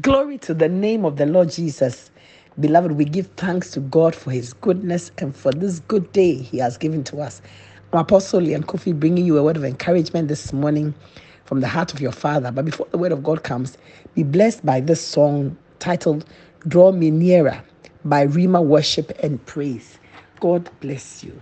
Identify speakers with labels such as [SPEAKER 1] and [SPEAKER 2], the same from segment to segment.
[SPEAKER 1] Glory to the name of the Lord Jesus. Beloved, we give thanks to God for his goodness and for this good day he has given to us. I'm Apostle Lyanne Koffi bringing you a word of encouragement this morning from the heart of your Father. But before the word of God comes, be blessed by this song titled Draw Me Nearer by Rima Worship and Praise. God bless you.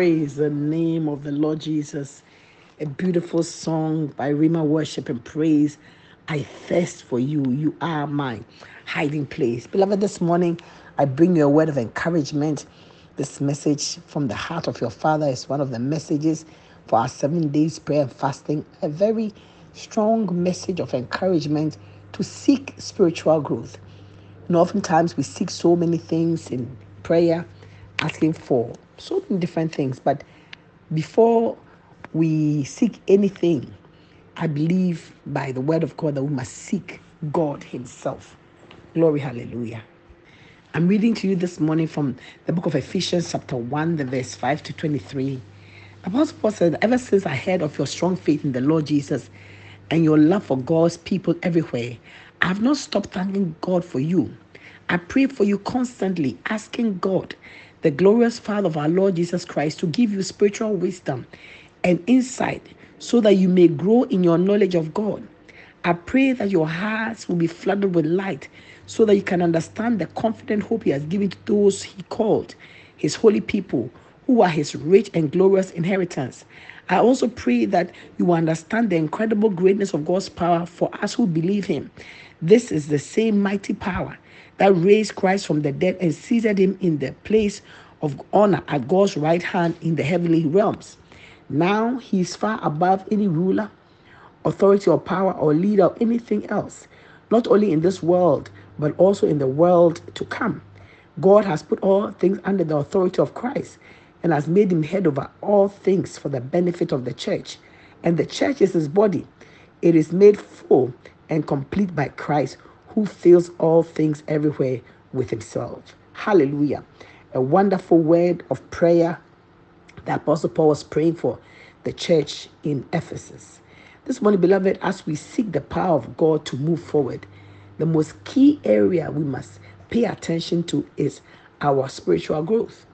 [SPEAKER 2] Praise
[SPEAKER 1] the name of the Lord Jesus. A beautiful song by Rima Worship and Praise. I thirst for you. You are my hiding place. Beloved, this morning I bring you a word of encouragement. This message from the heart of your Father is one of the messages for our seven days prayer and fasting. A very strong message of encouragement to seek spiritual growth. And oftentimes we seek so many things in prayer, asking for so many different things. But before we seek anything, I believe by the word of God that we must seek God Himself. Glory, hallelujah. I'm reading to you this morning from the book of Ephesians, chapter 1, the verse 5 to 23. Apostle Paul said, Ever since I heard of your strong faith in the Lord Jesus and your love for God's people everywhere, I have not stopped thanking God for you. I pray for you constantly, asking God, the glorious Father of our Lord Jesus Christ, to give you spiritual wisdom and insight so that you may grow in your knowledge of God. I pray that your hearts will be flooded with light so that you can understand the confident hope He has given to those He called, His holy people, who are His rich and glorious inheritance. I also pray that you understand the incredible greatness of God's power for us who believe Him. This is the same mighty power that raised Christ from the dead and seated Him in the place of honor at God's right hand in the heavenly realms. Now He is far above any ruler authority or power or leader or anything else, not only in this world, but also in the world to come. God has put all things under the authority of Christ and has made him head over all things for the benefit of the church. And the church is his body. It is made full and complete by Christ, who fills all things everywhere with himself. Hallelujah. A wonderful word of prayer the Apostle Paul was praying for the church in Ephesus. This morning, beloved, as we seek the power of God to move forward, the most key area we must pay attention to is our spiritual growth.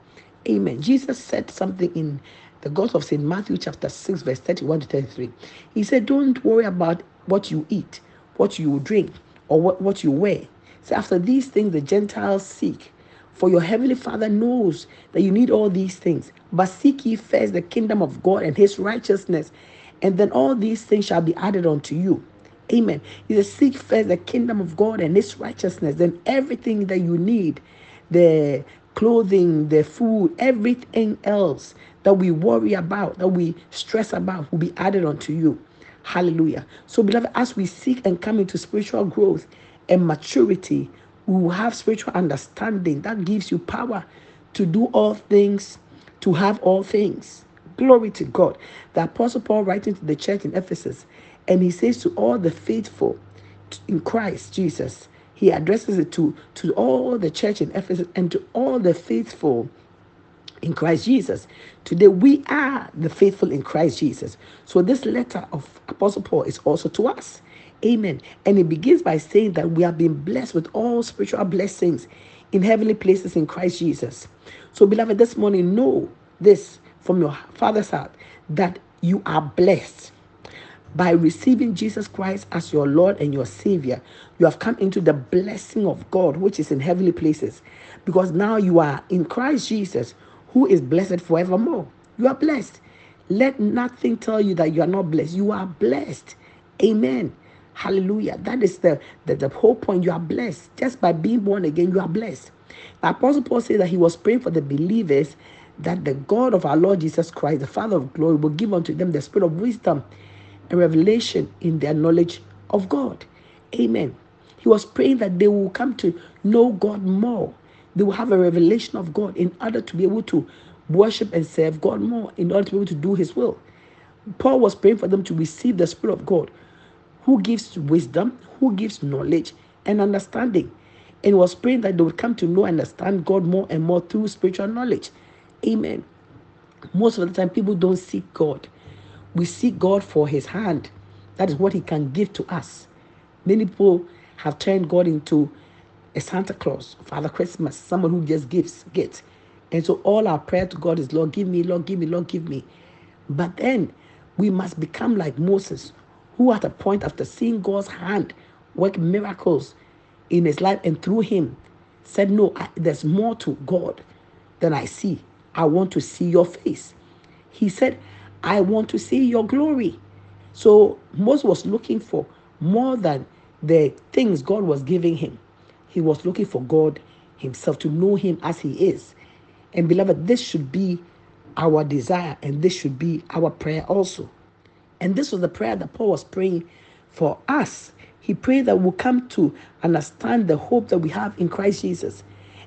[SPEAKER 1] Amen. Jesus said something in the Gospel of St. Matthew, chapter 6, verse 31 to 33. He said, Don't worry about what you eat, what you drink, or what, what you wear. So, after these things, the Gentiles seek. For your heavenly Father knows that you need all these things. But seek ye first the kingdom of God and his righteousness, and then all these things shall be added unto you. Amen. He says, Seek first the kingdom of God and his righteousness, then everything that you need, the clothing, the food, everything else that we worry about, that we stress about, will be added unto you. Hallelujah. So, beloved, as we seek and come into spiritual growth and maturity, we will have spiritual understanding that gives you power to do all things, to have all things. Glory to God. The Apostle Paul writing to the church in Ephesus, and he says to all the faithful in Christ Jesus, he addresses it to, to all the church in Ephesus and to all the faithful in Christ Jesus. Today we are the faithful in Christ Jesus. So this letter of Apostle Paul is also to us. Amen. And it begins by saying that we have been blessed with all spiritual blessings in heavenly places in Christ Jesus. So, beloved, this morning, know this from your Father's heart that you are blessed. By receiving Jesus Christ as your Lord and your Savior, you have come into the blessing of God, which is in heavenly places. Because now you are in Christ Jesus, who is blessed forevermore. You are blessed. Let nothing tell you that you are not blessed. You are blessed. Amen. Hallelujah. That is the, the, the whole point. You are blessed. Just by being born again, you are blessed. The Apostle Paul said that he was praying for the believers that the God of our Lord Jesus Christ, the Father of glory, will give unto them the spirit of wisdom and revelation in their knowledge of God. Amen. He was praying that they will come to know God more. They will have a revelation of God in order to be able to worship and serve God more, in order to be able to do His will. Paul was praying for them to receive the Spirit of God who gives wisdom, who gives knowledge and understanding. And was praying that they would come to know and understand God more and more through spiritual knowledge. Amen. Most of the time, people don't seek God. We seek God for His hand. That is what He can give to us. Many people have turned God into a Santa Claus, Father Christmas, someone who just gives, gets. And so all our prayer to God is, Lord, give me, Lord, give me, Lord, give me. But then we must become like Moses, who at a point after seeing God's hand work miracles in his life and through him said, No, I, there's more to God than I see. I want to see your face. He said, I want to see your glory. So Moses was looking for more than the things God was giving him. He was looking for God himself to know him as he is. And beloved, this should be our desire and this should be our prayer also. And this was the prayer that Paul was praying for us. He prayed that we'll come to understand the hope that we have in Christ Jesus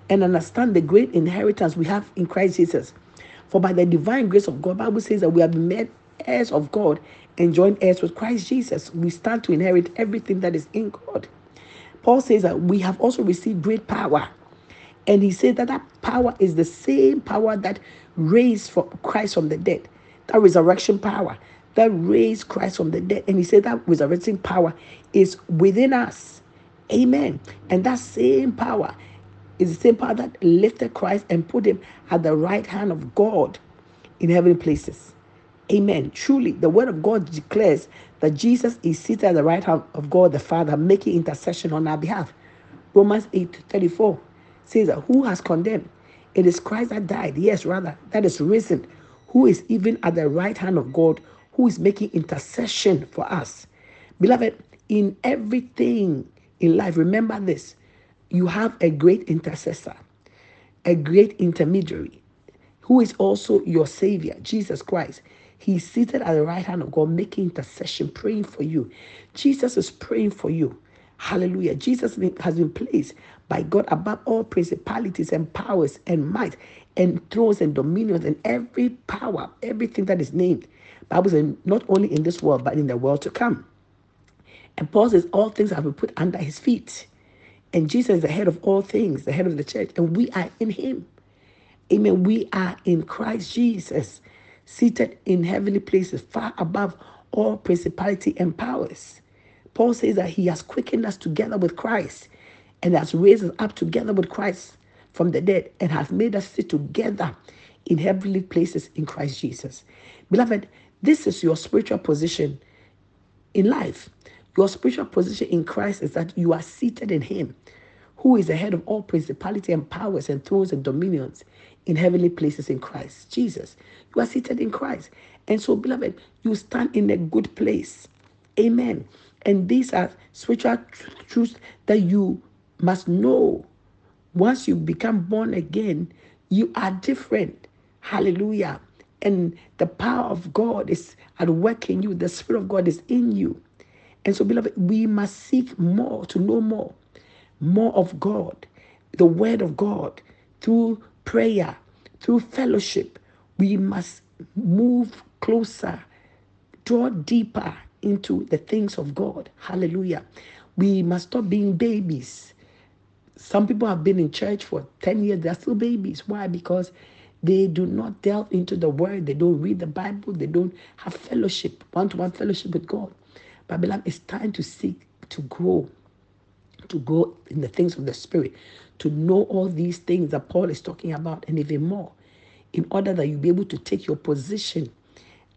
[SPEAKER 1] and understand the great inheritance we have in Christ Jesus. For by the divine grace of God, Bible says that we have been made heirs of God and joined heirs with Christ Jesus. We stand to inherit everything that is in God. Paul says that we have also received great power. And he said that that power is the same power that raised Christ from the dead, that resurrection power that raised Christ from the dead. And he said that resurrecting power is within us. Amen. And that same power is the same power that lifted Christ and put him at the right hand of God in heavenly places. Amen. Truly, the word of God declares that Jesus is seated at the right hand of God the Father, making intercession on our behalf. Romans 8 34 says that who has condemned? It is Christ that died. Yes, rather, that is risen, who is even at the right hand of God, who is making intercession for us. Beloved, in everything in life, remember this you have a great intercessor, a great intermediary, who is also your Savior, Jesus Christ. He's seated at the right hand of God, making intercession, praying for you. Jesus is praying for you. Hallelujah. Jesus has been placed by God above all principalities and powers and might and thrones and dominions and every power, everything that is named. Bible says not only in this world, but in the world to come. And Paul says all things have been put under his feet. And Jesus is the head of all things, the head of the church, and we are in him. Amen. We are in Christ Jesus, seated in heavenly places, far above all principality and powers. Paul says that he has quickened us together with Christ and has raised us up together with Christ from the dead and has made us sit together in heavenly places in Christ Jesus. Beloved, this is your spiritual position in life. Your spiritual position in Christ is that you are seated in Him, who is the head of all principality and powers and thrones and dominions in heavenly places in Christ Jesus. You are seated in Christ. And so, beloved, you stand in a good place. Amen. And these are spiritual tr- truths that you must know. Once you become born again, you are different. Hallelujah. And the power of God is at work in you, the Spirit of God is in you. And so, beloved, we must seek more to know more, more of God, the Word of God, through prayer, through fellowship. We must move closer, draw deeper into the things of God. Hallelujah. We must stop being babies. Some people have been in church for 10 years, they're still babies. Why? Because they do not delve into the word, they don't read the Bible, they don't have fellowship, one to one fellowship with God. But beloved, it's time to seek to grow, to go in the things of the Spirit, to know all these things that Paul is talking about and even more, in order that you be able to take your position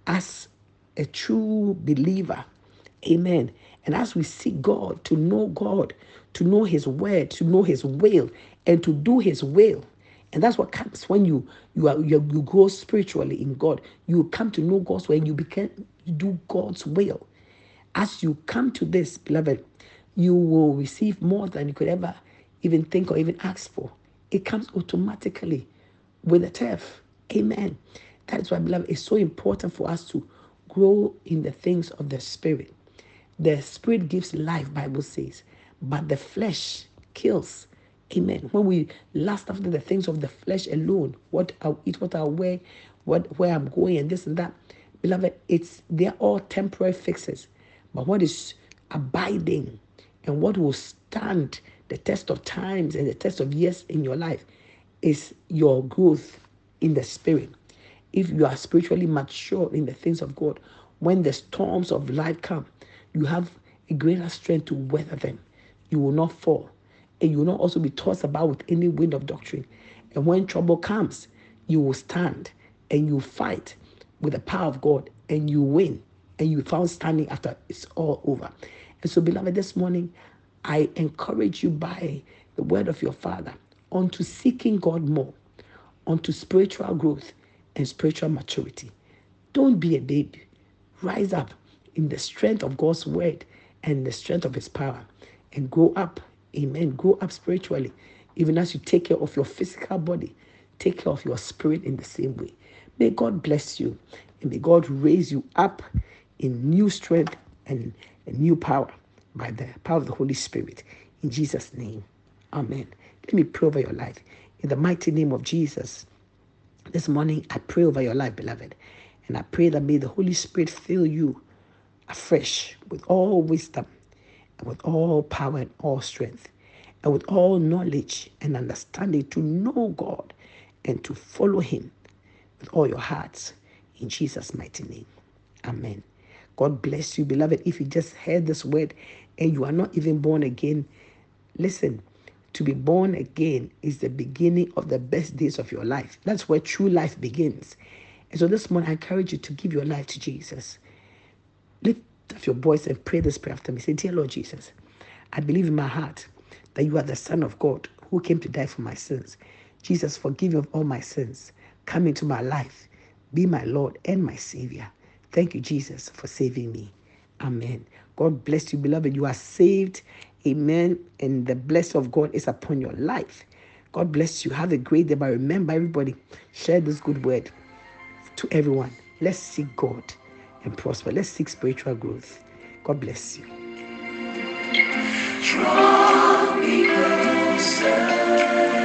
[SPEAKER 1] as a true believer. Amen. And as we seek God, to know God, to know His word, to know His will, and to do His will. And that's what comes when you you are you, you grow spiritually in God. You come to know God's way and you become you do God's will. As you come to this, beloved, you will receive more than you could ever even think or even ask for. It comes automatically with a turf. Amen. That's why, beloved, it's so important for us to grow in the things of the Spirit. The Spirit gives life, Bible says, but the flesh kills. Amen. When we lust after the things of the flesh alone, what I'll eat, what I'll wear, what where I'm going, and this and that, beloved, it's they're all temporary fixes. But what is abiding and what will stand the test of times and the test of years in your life is your growth in the spirit. If you are spiritually mature in the things of God, when the storms of life come, you have a greater strength to weather them. You will not fall. And you will not also be tossed about with any wind of doctrine. And when trouble comes, you will stand and you fight with the power of God and you win. And you found standing after it's all over. And so, beloved, this morning, I encourage you by the word of your Father onto seeking God more, onto spiritual growth and spiritual maturity. Don't be a baby. Rise up in the strength of God's word and the strength of his power and grow up. Amen. Grow up spiritually. Even as you take care of your physical body, take care of your spirit in the same way. May God bless you and may God raise you up in new strength and a new power by the power of the Holy Spirit. In Jesus' name. Amen. Let me pray over your life. In the mighty name of Jesus. This morning, I pray over your life, beloved. And I pray that may the Holy Spirit fill you afresh with all wisdom and with all power and all strength and with all knowledge and understanding to know God and to follow Him with all your hearts. In Jesus' mighty name. Amen. God bless you, beloved. If you just heard this word and you are not even born again, listen. To be born again is the beginning of the best days of your life. That's where true life begins. And so this morning, I encourage you to give your life to Jesus. Lift up your voice and pray this prayer after me. Say, Dear Lord Jesus, I believe in my heart that you are the Son of God who came to die for my sins. Jesus, forgive me of all my sins. Come into my life. Be my Lord and my Savior. Thank you, Jesus, for saving me. Amen. God bless you, beloved. You are saved. Amen. And the blessing of God is upon your life. God bless you. Have a great day. But remember, everybody, share this good word to everyone. Let's seek God and prosper. Let's seek spiritual growth. God bless you.
[SPEAKER 2] Draw me closer.